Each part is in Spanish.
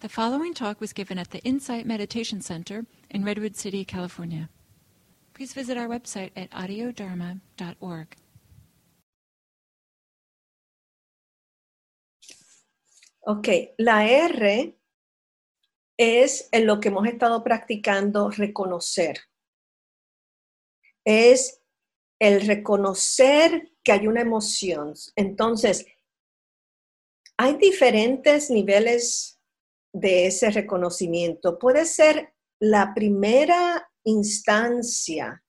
The following talk was given at the Insight Meditation Center in Redwood City, California. Please visit our website at audiodharma.org. Ok, la R es en lo que hemos estado practicando reconocer. Es el reconocer que hay una emoción. Entonces, hay diferentes niveles de ese reconocimiento. Puede ser la primera instancia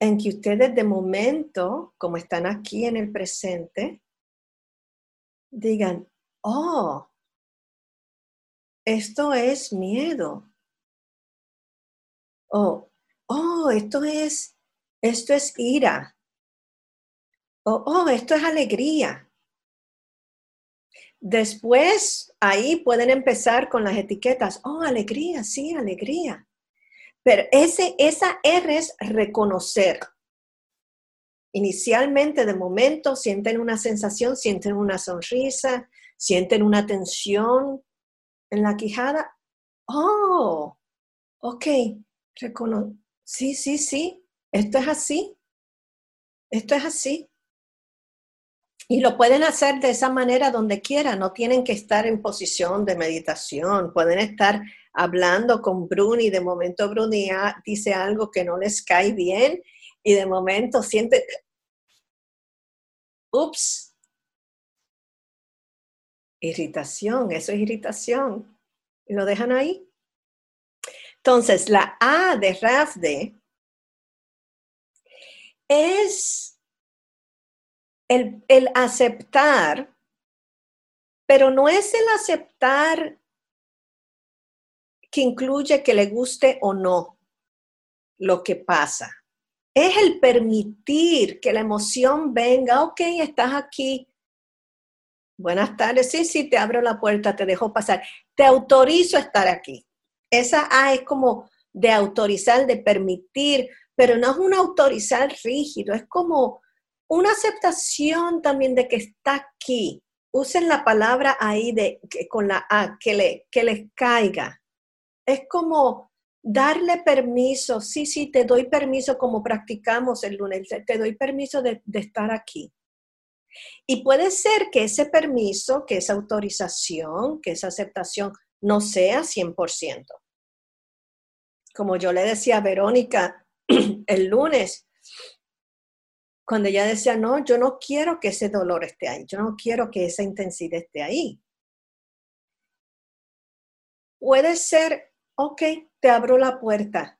en que ustedes de momento, como están aquí en el presente, digan, oh, esto es miedo. Oh, oh, esto es, esto es ira. Oh, oh, esto es alegría. Después, ahí pueden empezar con las etiquetas. Oh, alegría, sí, alegría. Pero ese, esa R es reconocer. Inicialmente, de momento, sienten una sensación, sienten una sonrisa, sienten una tensión en la quijada. Oh, ok, recono sí, sí, sí, esto es así. Esto es así. Y lo pueden hacer de esa manera donde quieran, no tienen que estar en posición de meditación, pueden estar hablando con Bruni, de momento Bruni dice algo que no les cae bien y de momento siente, ups, irritación, eso es irritación, y lo dejan ahí. Entonces, la A de Rafde es el, aceptar, pero no es el aceptar que incluye que le guste o no lo que pasa. Es el permitir que la emoción venga, ok, estás aquí. Buenas tardes, sí, sí, te abro la puerta, te dejo pasar. Te autorizo a estar aquí. Esa A es como de autorizar, de permitir, pero no es un autorizar rígido, es como una aceptación también de que está aquí. Usen la palabra ahí de, con la A, que, le, que les caiga. Es como darle permiso, sí, sí, te doy permiso como practicamos el lunes, te doy permiso de, de estar aquí. Y puede ser que ese permiso, que esa autorización, que esa aceptación no sea 100%. Como yo le decía a Verónica el lunes, cuando ella decía, no, yo no quiero que ese dolor esté ahí, yo no quiero que esa intensidad esté ahí. Puede ser, ok, te abro la puerta,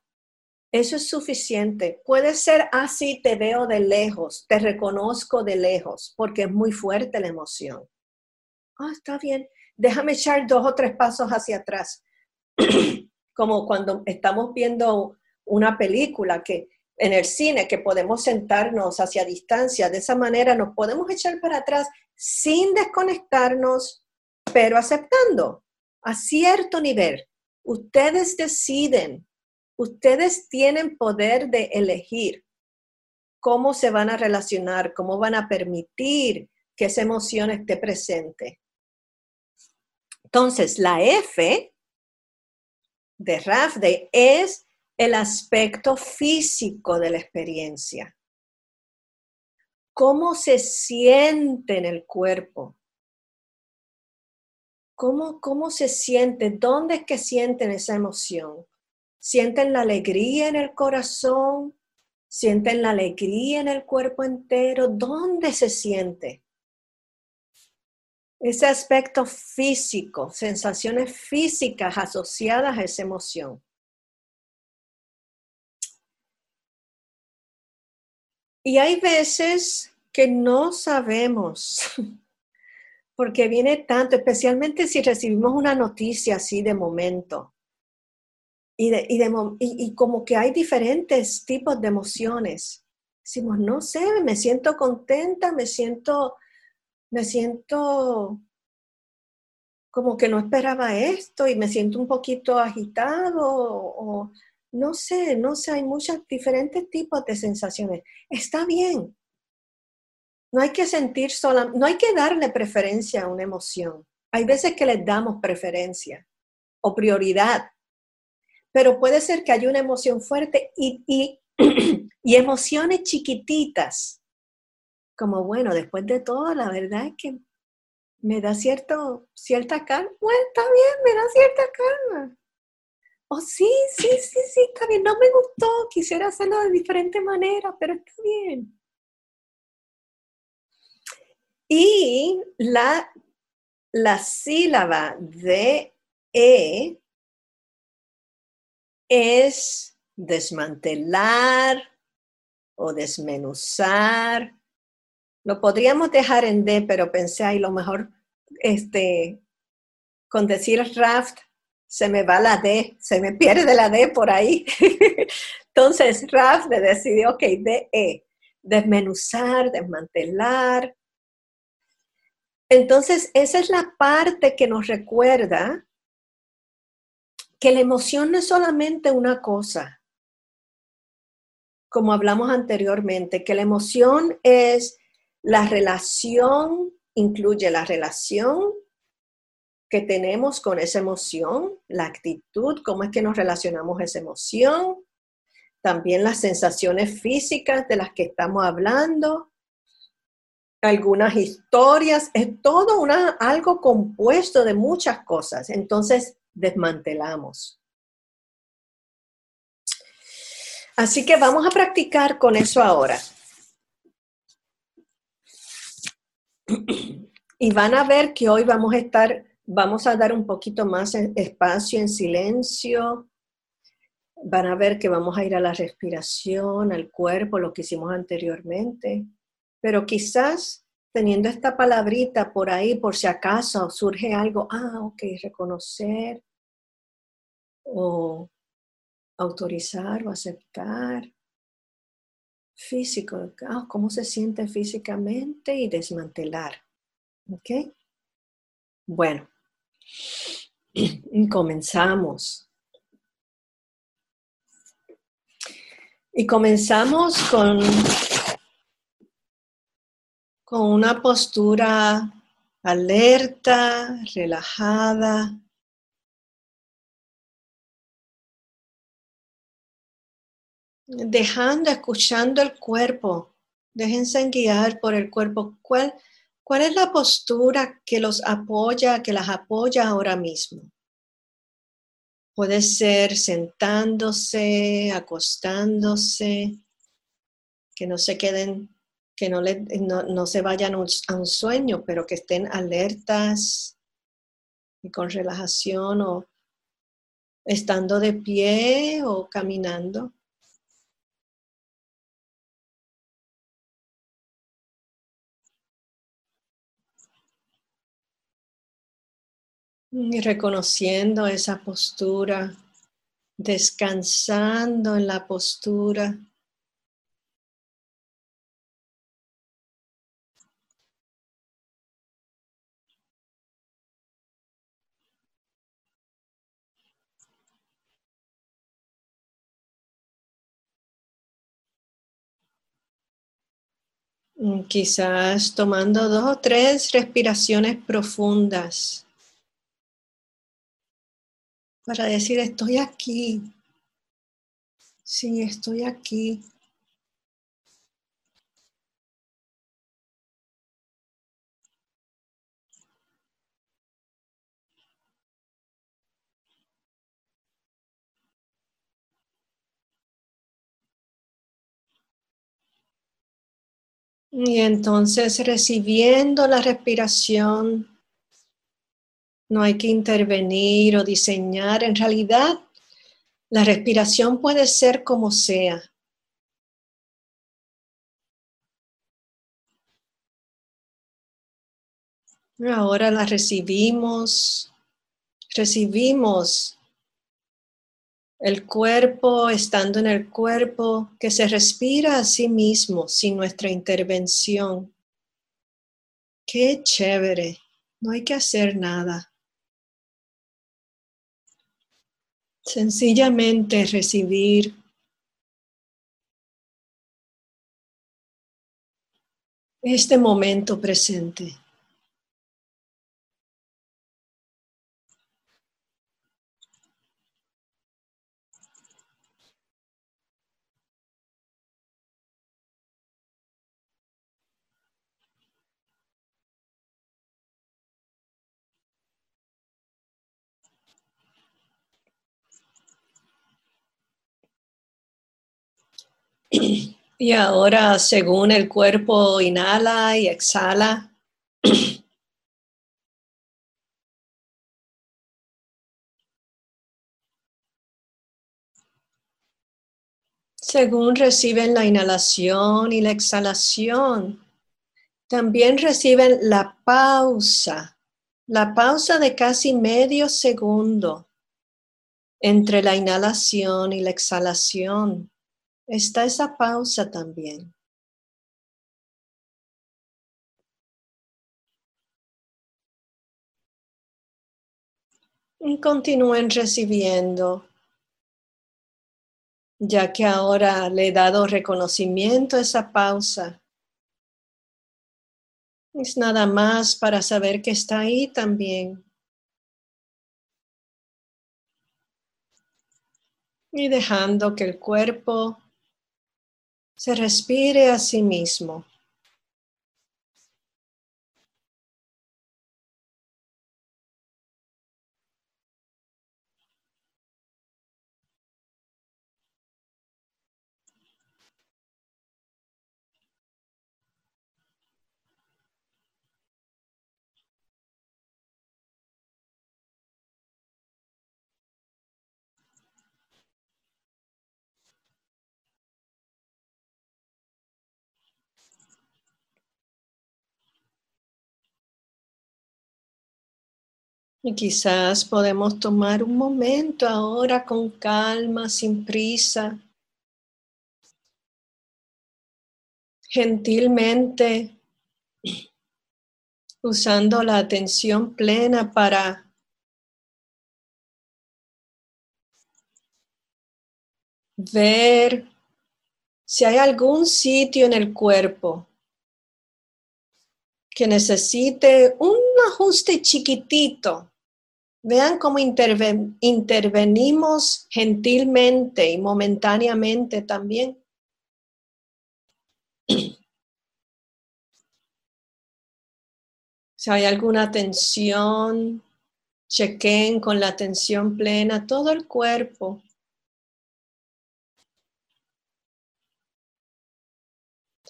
eso es suficiente. Puede ser así, ah, te veo de lejos, te reconozco de lejos, porque es muy fuerte la emoción. Ah, está bien, déjame echar dos o tres pasos hacia atrás. Como cuando estamos viendo una película que en el cine que podemos sentarnos hacia distancia, de esa manera nos podemos echar para atrás sin desconectarnos, pero aceptando a cierto nivel. Ustedes deciden, ustedes tienen poder de elegir cómo se van a relacionar, cómo van a permitir que esa emoción esté presente. Entonces, la F de RAFDE es el aspecto físico de la experiencia. ¿Cómo se siente en el cuerpo? ¿Cómo, ¿Cómo se siente? ¿Dónde es que sienten esa emoción? ¿Sienten la alegría en el corazón? ¿Sienten la alegría en el cuerpo entero? ¿Dónde se siente? Ese aspecto físico, sensaciones físicas asociadas a esa emoción. Y hay veces que no sabemos, porque viene tanto, especialmente si recibimos una noticia así de momento. Y, de, y, y, como que hay diferentes tipos de emociones. Decimos, no sé, me siento contenta, me siento, me siento como que no esperaba esto y me siento un poquito agitado o, no sé, no sé, hay muchos diferentes tipos de sensaciones. Está bien. No hay que sentir sola, no hay que darle preferencia a una emoción. Hay veces que les damos preferencia. o prioridad. Pero puede ser que haya una emoción fuerte y, y, y emociones chiquititas. Como bueno, después de todo, la verdad es que me da cierto, cierta calma. Bueno, está bien, me da cierta calma. Oh, sí, sí, sí, sí, está bien. No me gustó, quisiera hacerlo de diferente manera, pero está bien. Y la, la sílaba de E es desmantelar o desmenuzar. Lo podríamos dejar en D, pero pensé, ahí lo mejor este, con decir raft se me va la D, se me pierde la D por ahí. Entonces, Raft decidió, ok, DE, desmenuzar, desmantelar. Entonces, esa es la parte que nos recuerda que la emoción no es solamente una cosa, como hablamos anteriormente, que la emoción es la relación, incluye la relación tenemos con esa emoción, la actitud, cómo es que nos relacionamos esa emoción, también las sensaciones físicas de las que estamos hablando, algunas historias, es todo una, algo compuesto de muchas cosas. Entonces, desmantelamos. Así que vamos a practicar con eso ahora. Y van a ver que hoy vamos a estar Vamos a dar un poquito más espacio en silencio. Van a ver que vamos a ir a la respiración, al cuerpo, lo que hicimos anteriormente. Pero quizás teniendo esta palabrita por ahí, por si acaso surge algo, ah, ok, reconocer o autorizar o aceptar. Físico, ah, cómo se siente físicamente y desmantelar. ¿Ok? Bueno, comenzamos. Y comenzamos con, con una postura alerta, relajada. Dejando, escuchando el cuerpo. Déjense guiar por el cuerpo. ¿Cuál, ¿Cuál es la postura que los apoya, que las apoya ahora mismo? Puede ser sentándose, acostándose, que no se queden, que no, no, se vayan a un sueño, pero que estén alertas y con relajación o estando de pie o caminando. Y reconociendo esa postura, descansando en la postura. Quizás tomando dos o tres respiraciones profundas para decir estoy aquí. Sí, estoy aquí. Y entonces recibiendo la respiración no hay que intervenir o diseñar. En realidad, la respiración puede ser como sea. Ahora la recibimos, recibimos el cuerpo estando en el cuerpo que se respira a sí mismo sin nuestra intervención. Qué chévere, no hay que hacer nada. Sencillamente recibir este momento presente. Y ahora, según el cuerpo inhala y exhala, según reciben la inhalación y la exhalación, también reciben la pausa, la pausa de casi medio segundo entre la inhalación y la exhalación. Está esa pausa también. Y continúen recibiendo, ya que ahora le he dado reconocimiento a esa pausa. Es nada más para saber que está ahí también. Y dejando que el cuerpo se respire a sí mismo. Y quizás podemos tomar un momento ahora con calma, sin prisa, gentilmente, usando la atención plena para ver si hay algún sitio en el cuerpo que necesite un ajuste chiquitito Vean cómo intervenimos gentilmente y momentáneamente también. Si hay alguna tensión, chequen con la atención plena todo el cuerpo.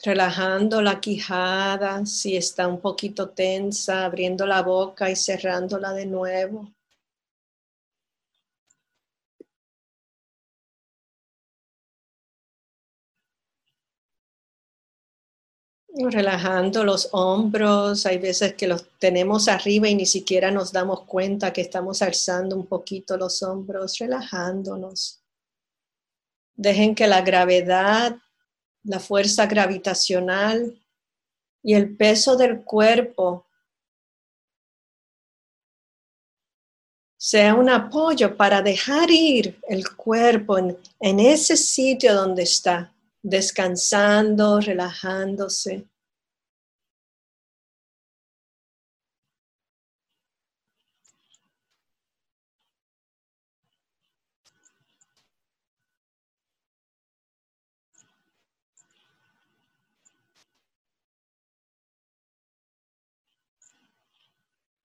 relajando la quijada, si está un poquito tensa, abriendo la boca y cerrándola de nuevo. Relajando los hombros, hay veces que los tenemos arriba y ni siquiera nos damos cuenta que estamos alzando un poquito los hombros, relajándonos. Dejen que la gravedad, la fuerza gravitacional y el peso del cuerpo sea un apoyo para dejar ir el cuerpo en, en ese sitio donde está descansando, relajándose.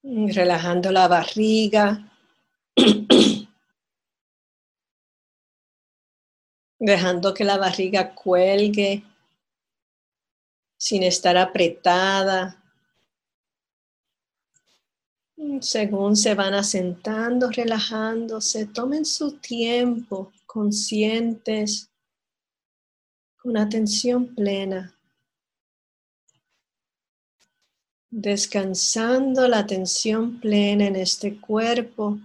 relajando la barriga, dejando que la barriga cuelgue sin estar apretada. Según se van asentando, relajándose, tomen su tiempo conscientes, con atención plena, descansando la atención plena en este cuerpo,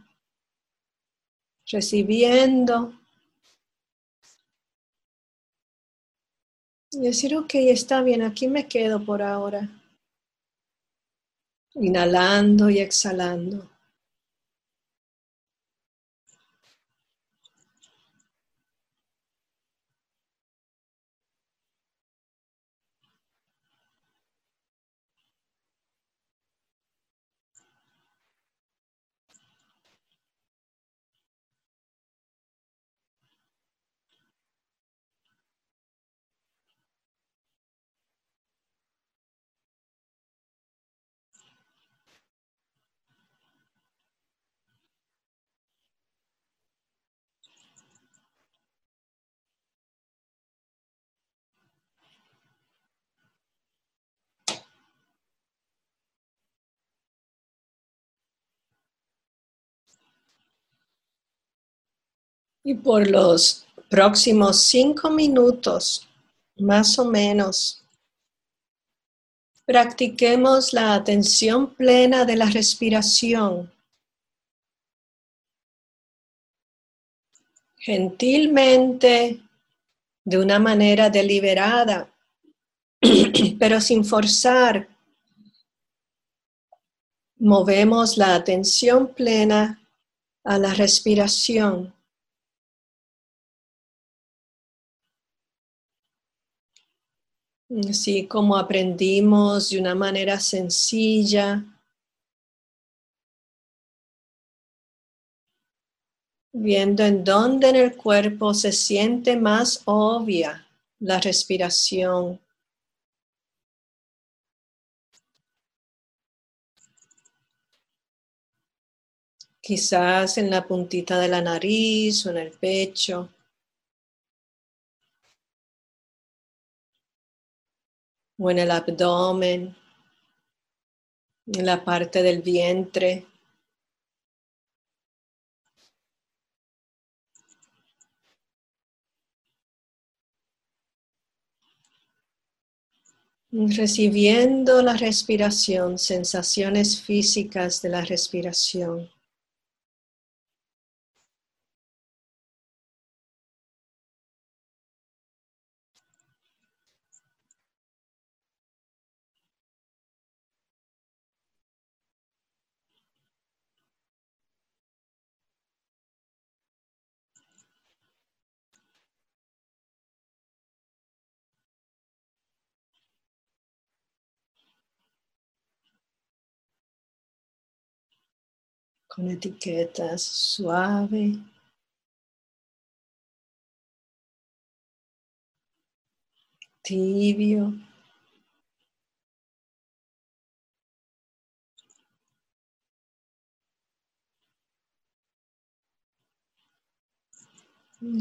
recibiendo Y decir, ok, está bien, aquí me quedo por ahora. Inhalando y exhalando. Y por los próximos cinco minutos, más o menos, practiquemos la atención plena de la respiración. Gentilmente, de una manera deliberada, pero sin forzar, movemos la atención plena a la respiración. Así como aprendimos de una manera sencilla, viendo en dónde en el cuerpo se siente más obvia la respiración. Quizás en la puntita de la nariz o en el pecho. O en el abdomen, en la parte del vientre. Recibiendo la respiración, sensaciones físicas de la respiración. Con etiquetas suave. Tibio.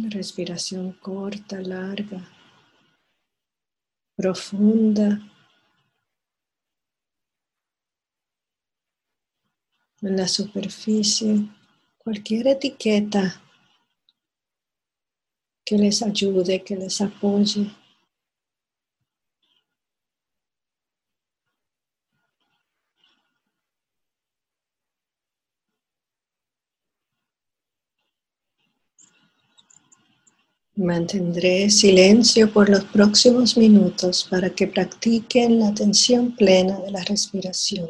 respiración corta, larga, profunda. En la superficie, cualquier etiqueta que les ayude, que les apoye. Mantendré silencio por los próximos minutos para que practiquen la atención plena de la respiración.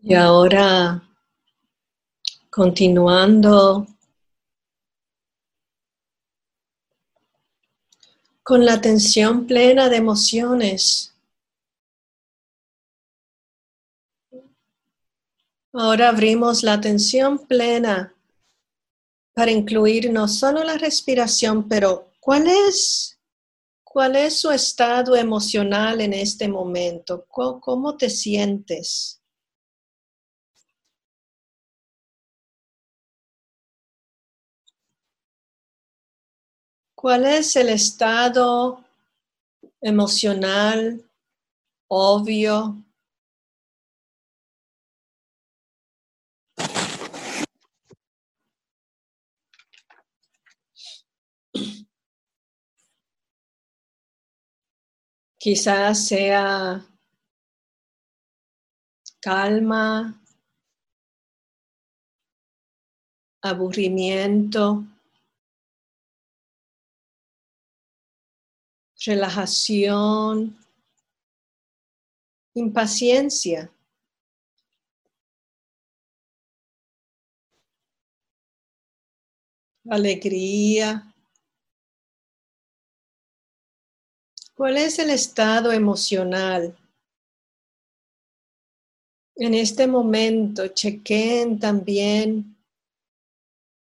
Y ahora, continuando con la atención plena de emociones. Ahora abrimos la atención plena para incluir no solo la respiración, pero ¿cuál es, cuál es su estado emocional en este momento? cómo te sientes? ¿Cuál es el estado emocional obvio? Quizás sea calma, aburrimiento. relajación, impaciencia. Alegría. ¿Cuál es el estado emocional? En este momento chequen también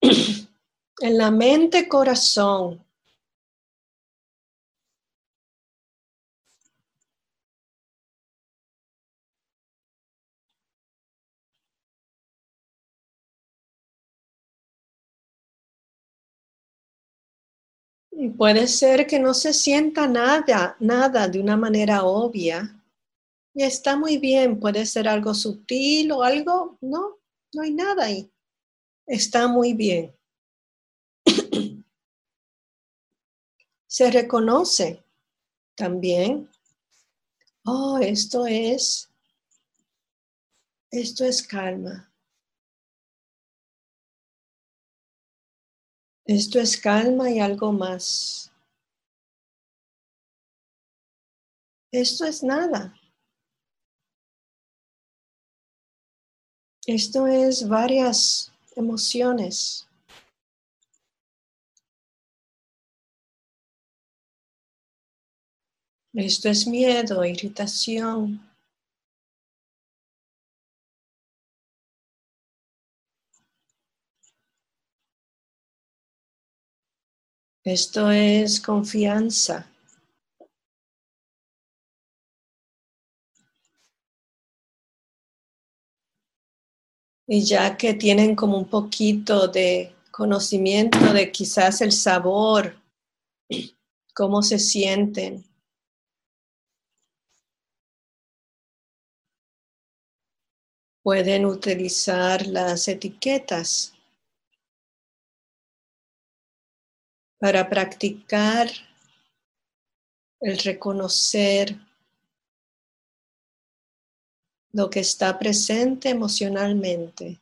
en la mente corazón Puede ser que no se sienta nada, nada de una manera obvia. Y está muy bien, puede ser algo sutil o algo, no, no hay nada ahí. Está muy bien. se reconoce también, oh, esto es, esto es calma. Esto es calma y algo más. Esto es nada. Esto es varias emociones. Esto es miedo, irritación, Esto es confianza. Y ya que tienen como un poquito de conocimiento de quizás el sabor, cómo se sienten. Pueden utilizar las etiquetas para practicar el reconocer lo que está presente emocionalmente.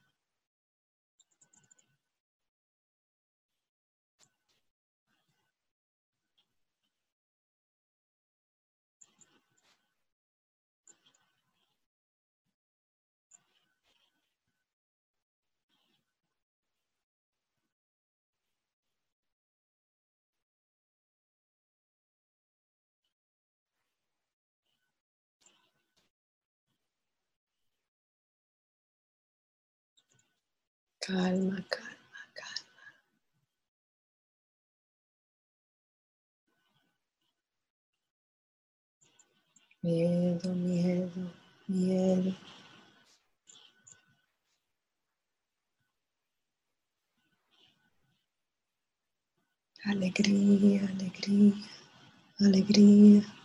Calma, calma, calma. Miedo, miedo, miedo. Alegría, alegría, alegría.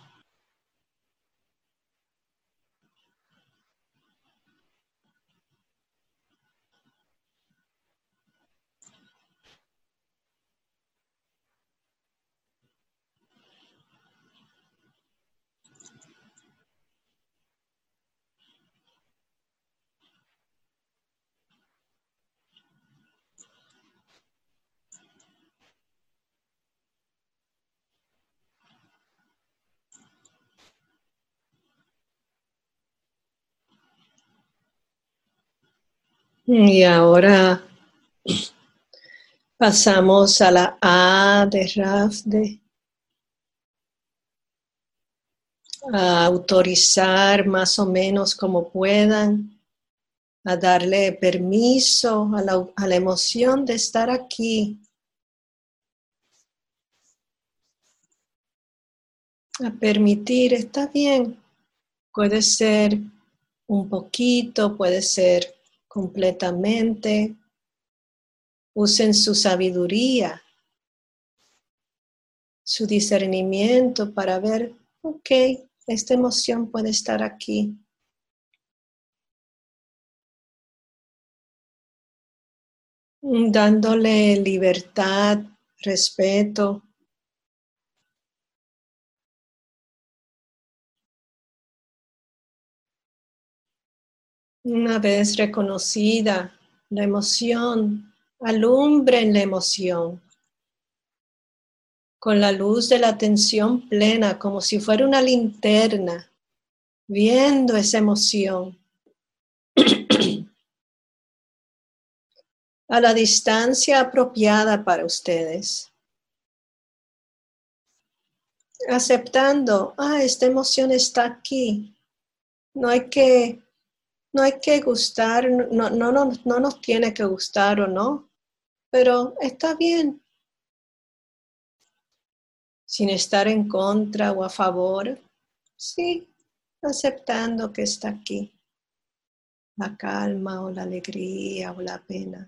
Y ahora pasamos a la A de Rafde. A autorizar más o menos como puedan, a darle permiso a la, a la emoción de estar aquí. A permitir, está bien, puede ser un poquito, puede ser completamente. Usen su sabiduría, su discernimiento para ver, ok, esta emoción puede estar aquí. Dándole libertad, respeto. Una vez reconocida la emoción, alumbren la emoción con la luz de la atención plena, como si fuera una linterna, viendo esa emoción. a la distancia apropiada para ustedes. Aceptando, ah, esta emoción está aquí. No hay que no hay que gustar, no, no, no, no nos tiene que gustar o no, pero está bien. Sin estar en contra o a favor, sí, aceptando que está aquí. La calma o la alegría o la pena.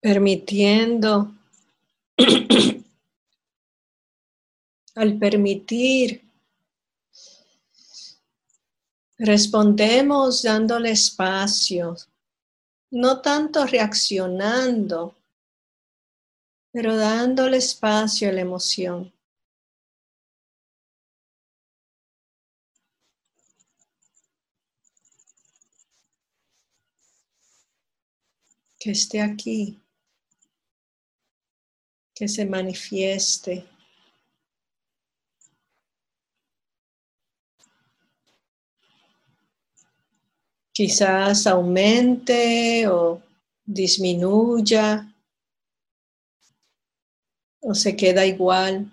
Permitiendo, al permitir, respondemos dándole espacio, no tanto reaccionando, pero dándole espacio a la emoción. Que esté aquí que se manifieste. Quizás aumente o disminuya o se queda igual.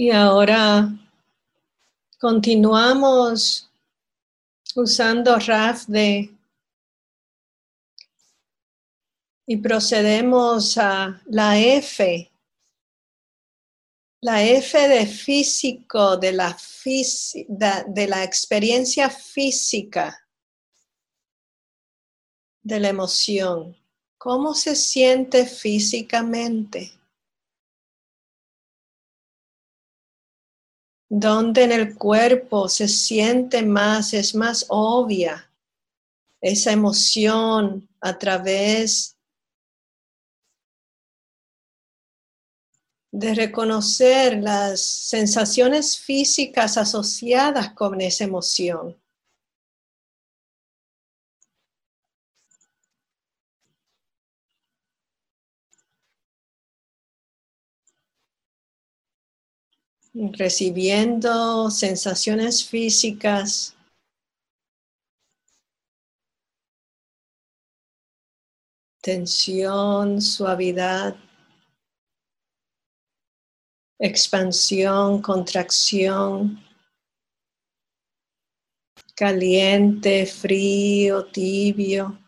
Y ahora continuamos usando RAFD y procedemos a la F. La F de físico, de la, de la experiencia física de la emoción. ¿Cómo se siente físicamente? Donde en el cuerpo se siente más, es más obvia esa emoción a través de reconocer las sensaciones físicas asociadas con esa emoción. Recibiendo sensaciones físicas. Tensión, suavidad, expansión, contracción, caliente, frío, tibio.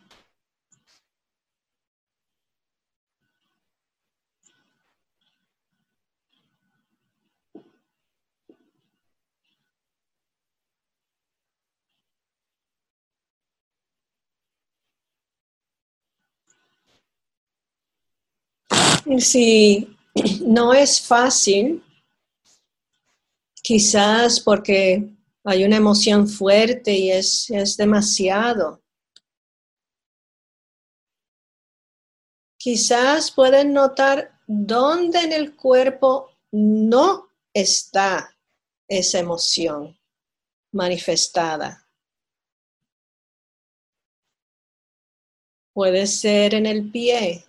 Si no es fácil, quizás porque hay una emoción fuerte y es, es demasiado. Quizás pueden notar dónde en el cuerpo no está esa emoción manifestada. Puede ser en el pie,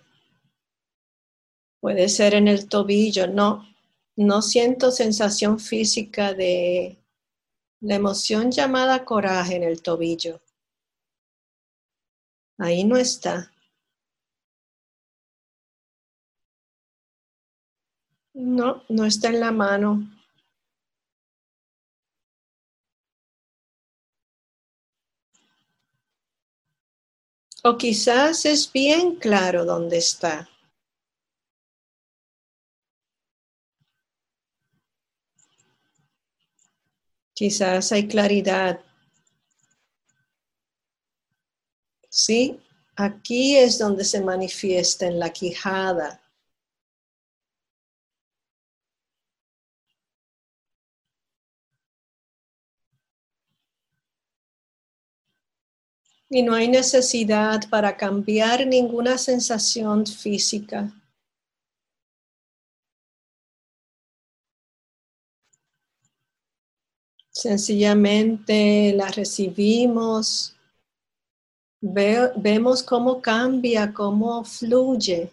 Puede ser en el tobillo, no, no siento sensación física de la emoción llamada coraje en el tobillo. Ahí no está. No, no está en la mano. O quizás es bien claro dónde está. Quizás hay claridad. Sí, aquí es donde se manifiesta en la quijada. Y no hay necesidad para cambiar ninguna sensación física. Sencillamente la recibimos, vemos cómo cambia, cómo fluye.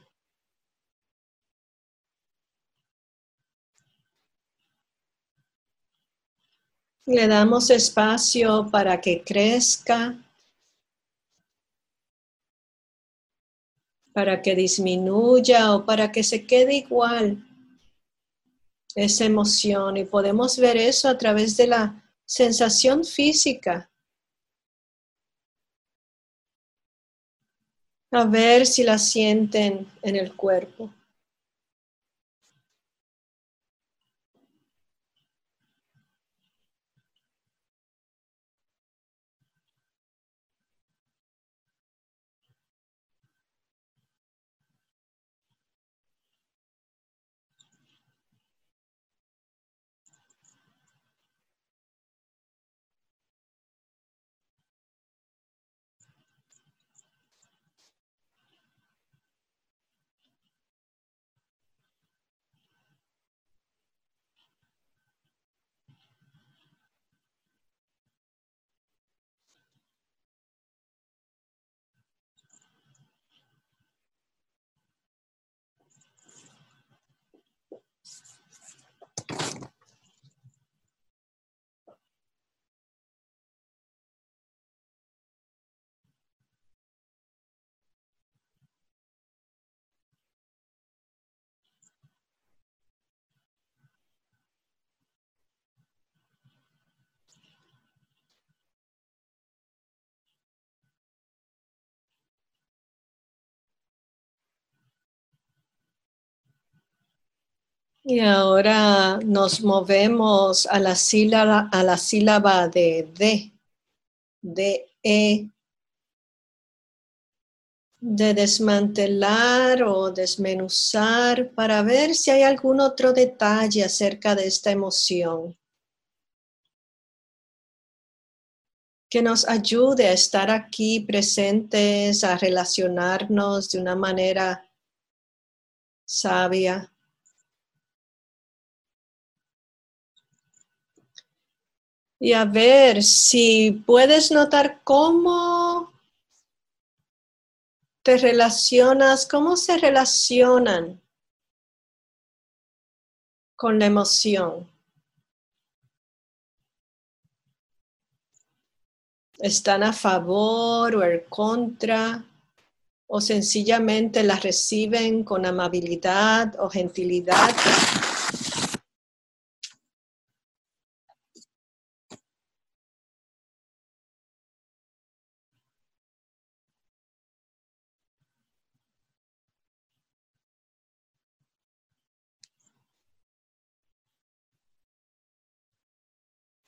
Le damos espacio para que crezca, para que disminuya o para que se quede igual esa emoción y podemos ver eso a través de la sensación física. A ver si la sienten en el cuerpo. Y ahora nos movemos a la sílaba, a la sílaba de D, de E, de desmantelar o desmenuzar para ver si hay algún otro detalle acerca de esta emoción. que nos ayude a estar aquí presentes, a relacionarnos de una manera sabia. Y a ver si puedes notar cómo te relacionas, cómo se relacionan con la emoción. ¿Están a favor o en contra? ¿O sencillamente las reciben con amabilidad o gentilidad?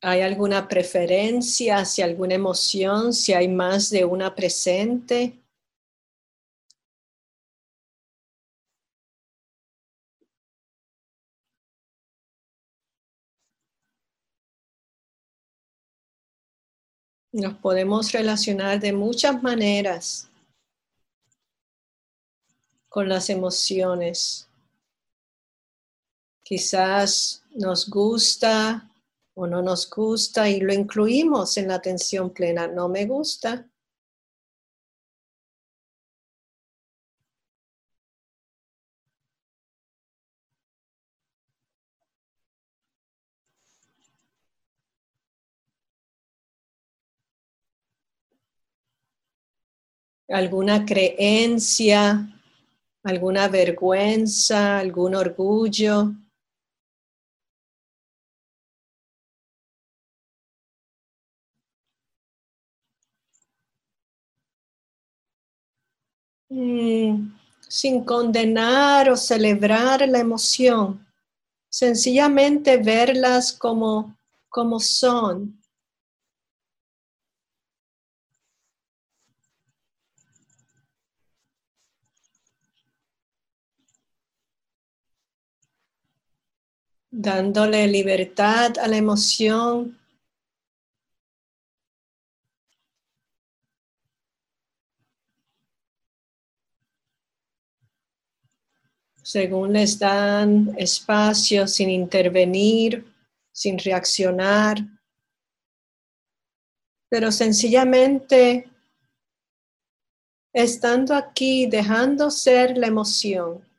¿Hay alguna preferencia hacia alguna emoción? Si hay más de una presente. Nos podemos relacionar de muchas maneras con las emociones. Quizás nos gusta o no nos gusta y lo incluimos en la atención plena. No me gusta. alguna creencia, alguna vergüenza, algún orgullo. Mm, sin condenar o celebrar la emoción, sencillamente verlas como, como son. dándole libertad a la emoción según les dan espacio sin intervenir, sin reaccionar, pero sencillamente estando aquí, dejando ser la emoción.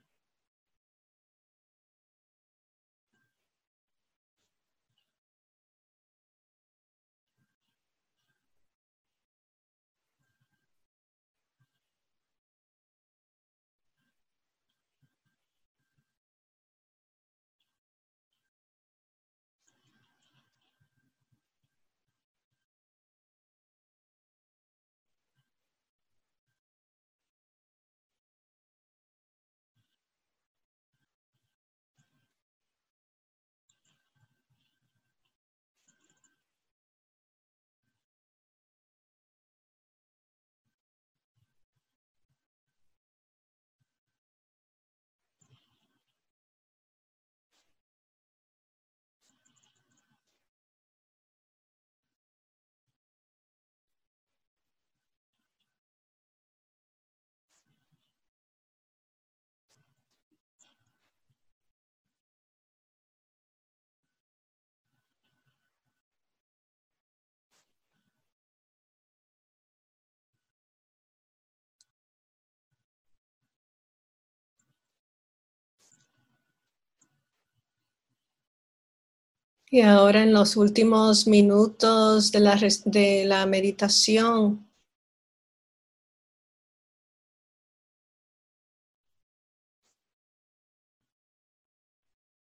Y ahora en los últimos minutos de la, de la meditación,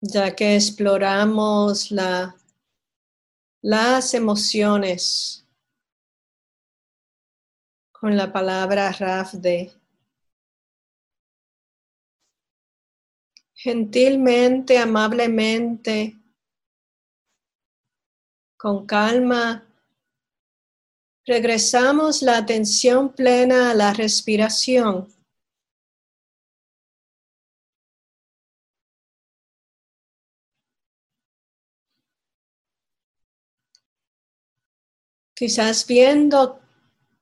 ya que exploramos la, las emociones con la palabra Rafde. Gentilmente, amablemente, con calma, regresamos la atención plena a la respiración. Quizás viendo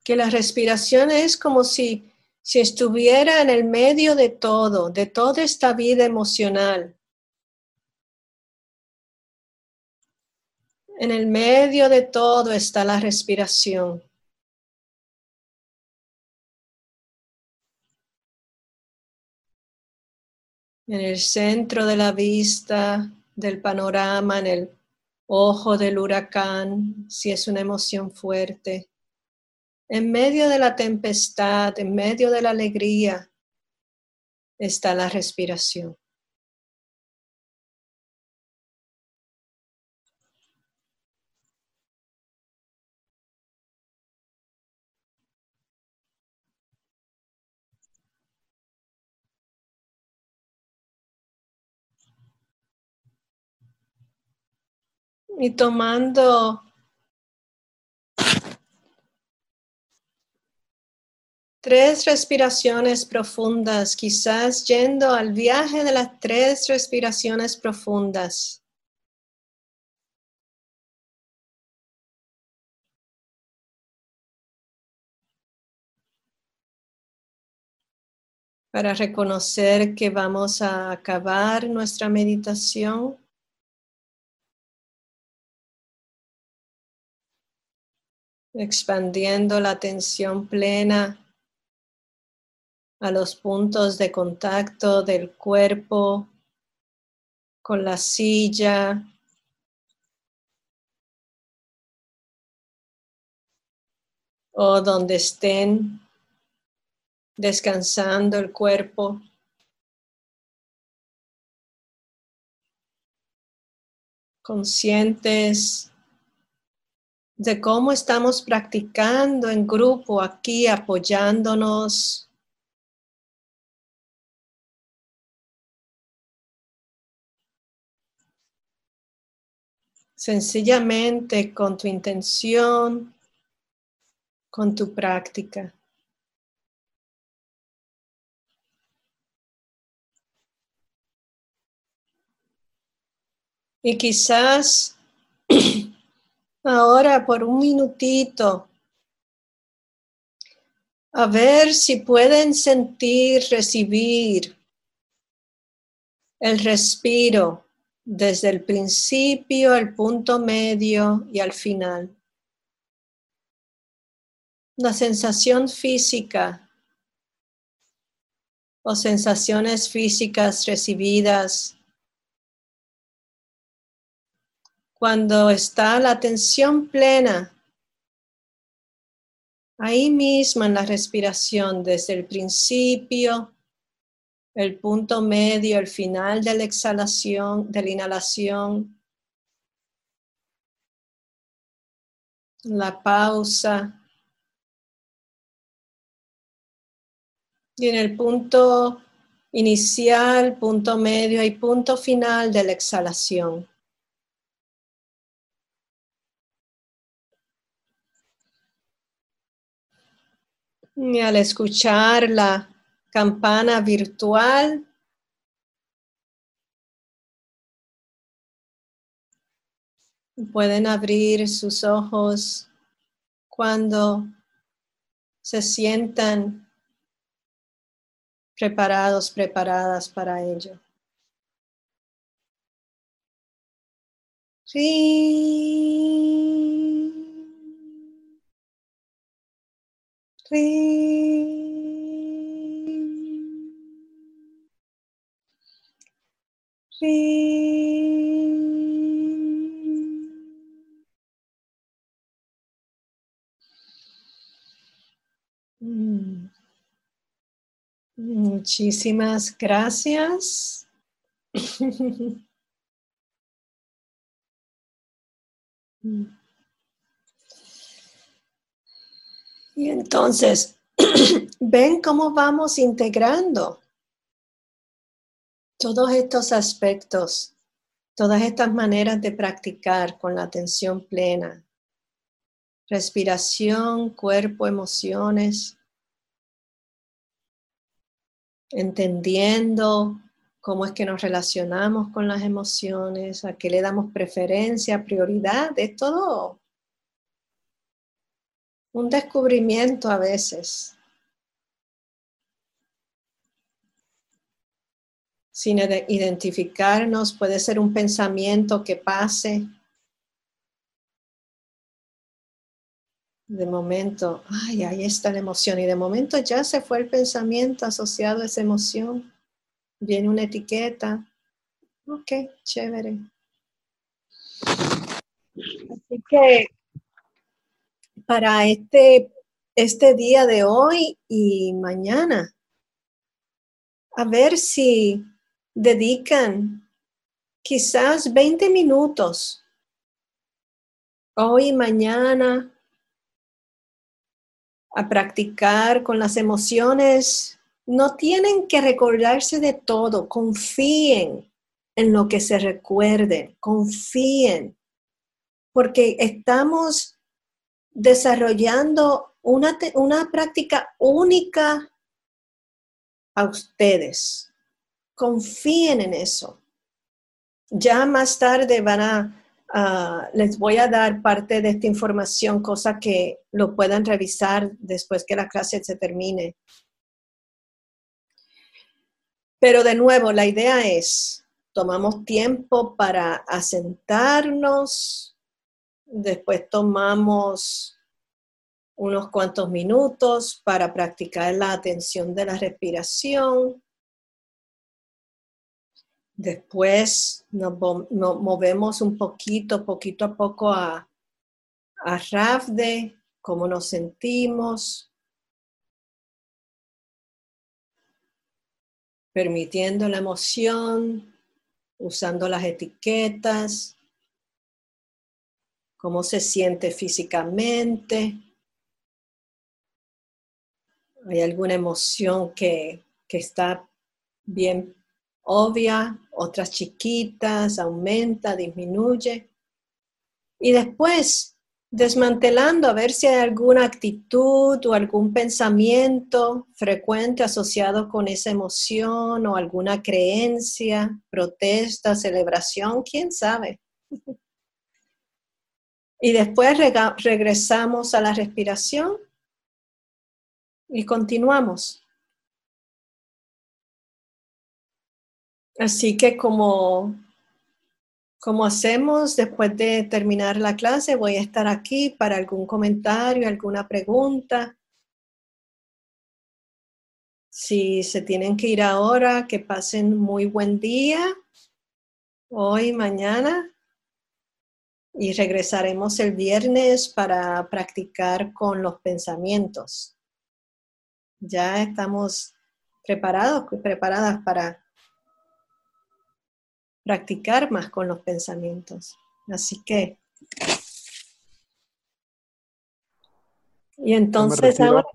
que la respiración es como si, si estuviera en el medio de todo, de toda esta vida emocional. En el medio de todo está la respiración. En el centro de la vista, del panorama, en el ojo del huracán, si es una emoción fuerte. En medio de la tempestad, en medio de la alegría, está la respiración. Y tomando tres respiraciones profundas, quizás yendo al viaje de las tres respiraciones profundas. para reconocer que vamos a acabar nuestra meditación expandiendo la atención plena a los puntos de contacto del cuerpo con la silla, o donde estén descansando el cuerpo. Conscientes de cómo estamos practicando en grupo aquí, apoyándonos. Sencillamente con tu intención, con tu práctica. Y quizás ahora por un minutito a ver si pueden sentir, recibir el respiro desde el principio, el punto medio y al final. La sensación física o sensaciones físicas recibidas cuando está la atención plena, ahí mismo en la respiración, desde el principio, el punto medio, el final de la exhalación, de la inhalación, la pausa. Y en el punto inicial, punto medio y punto final de la exhalación. Al escuchar la campana virtual, pueden abrir sus ojos cuando se sientan preparados, preparadas para ello. Mm. Muchísimas gracias. Y entonces, ven cómo vamos integrando todos estos aspectos, todas estas maneras de practicar con la atención plena. Respiración, cuerpo, emociones. Entendiendo cómo es que nos relacionamos con las emociones, a qué le damos preferencia, prioridad, es todo un descubrimiento a veces. Sin identificarnos, puede ser un pensamiento que pase. De momento, ay, ahí está la emoción. Y de momento ya se fue el pensamiento asociado a esa emoción. Viene una etiqueta. Ok, chévere. Así que para este, este día de hoy y mañana, a ver si dedican quizás 20 minutos hoy y mañana a practicar con las emociones. No tienen que recordarse de todo, confíen en lo que se recuerden, confíen, porque estamos desarrollando una, una práctica única a ustedes. Confíen en eso. Ya más tarde van a, les voy a dar parte de esta información, cosa que lo puedan revisar después que la clase se termine. Pero de nuevo, la idea es, tomamos tiempo para asentarnos, después tomamos unos cuantos minutos para practicar la atención de la respiración. Después nos, movemos un poquito, poquito a poco a, a Rafde, cómo nos sentimos, permitiendo la emoción, usando las etiquetas, cómo se siente físicamente. ¿Hay alguna emoción que, que está bien obvia, otras chiquitas, aumenta, disminuye. Y después, desmantelando a ver si hay alguna actitud o algún pensamiento frecuente asociado con esa emoción o alguna creencia, protesta, celebración, quién sabe. Y después regresamos a la respiración y continuamos. Así que como, como hacemos después de terminar la clase, voy a estar aquí para algún comentario, alguna pregunta. Si se tienen que ir ahora, que pasen muy buen día, hoy, mañana, y regresaremos el viernes para practicar con los pensamientos. Ya estamos preparados, preparadas para practicar más con los pensamientos. Así que... Y entonces ahora...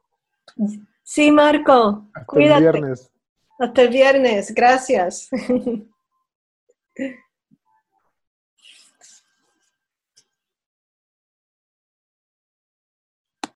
Sí, Marco, Hasta cuídate. El viernes. Hasta el viernes, gracias.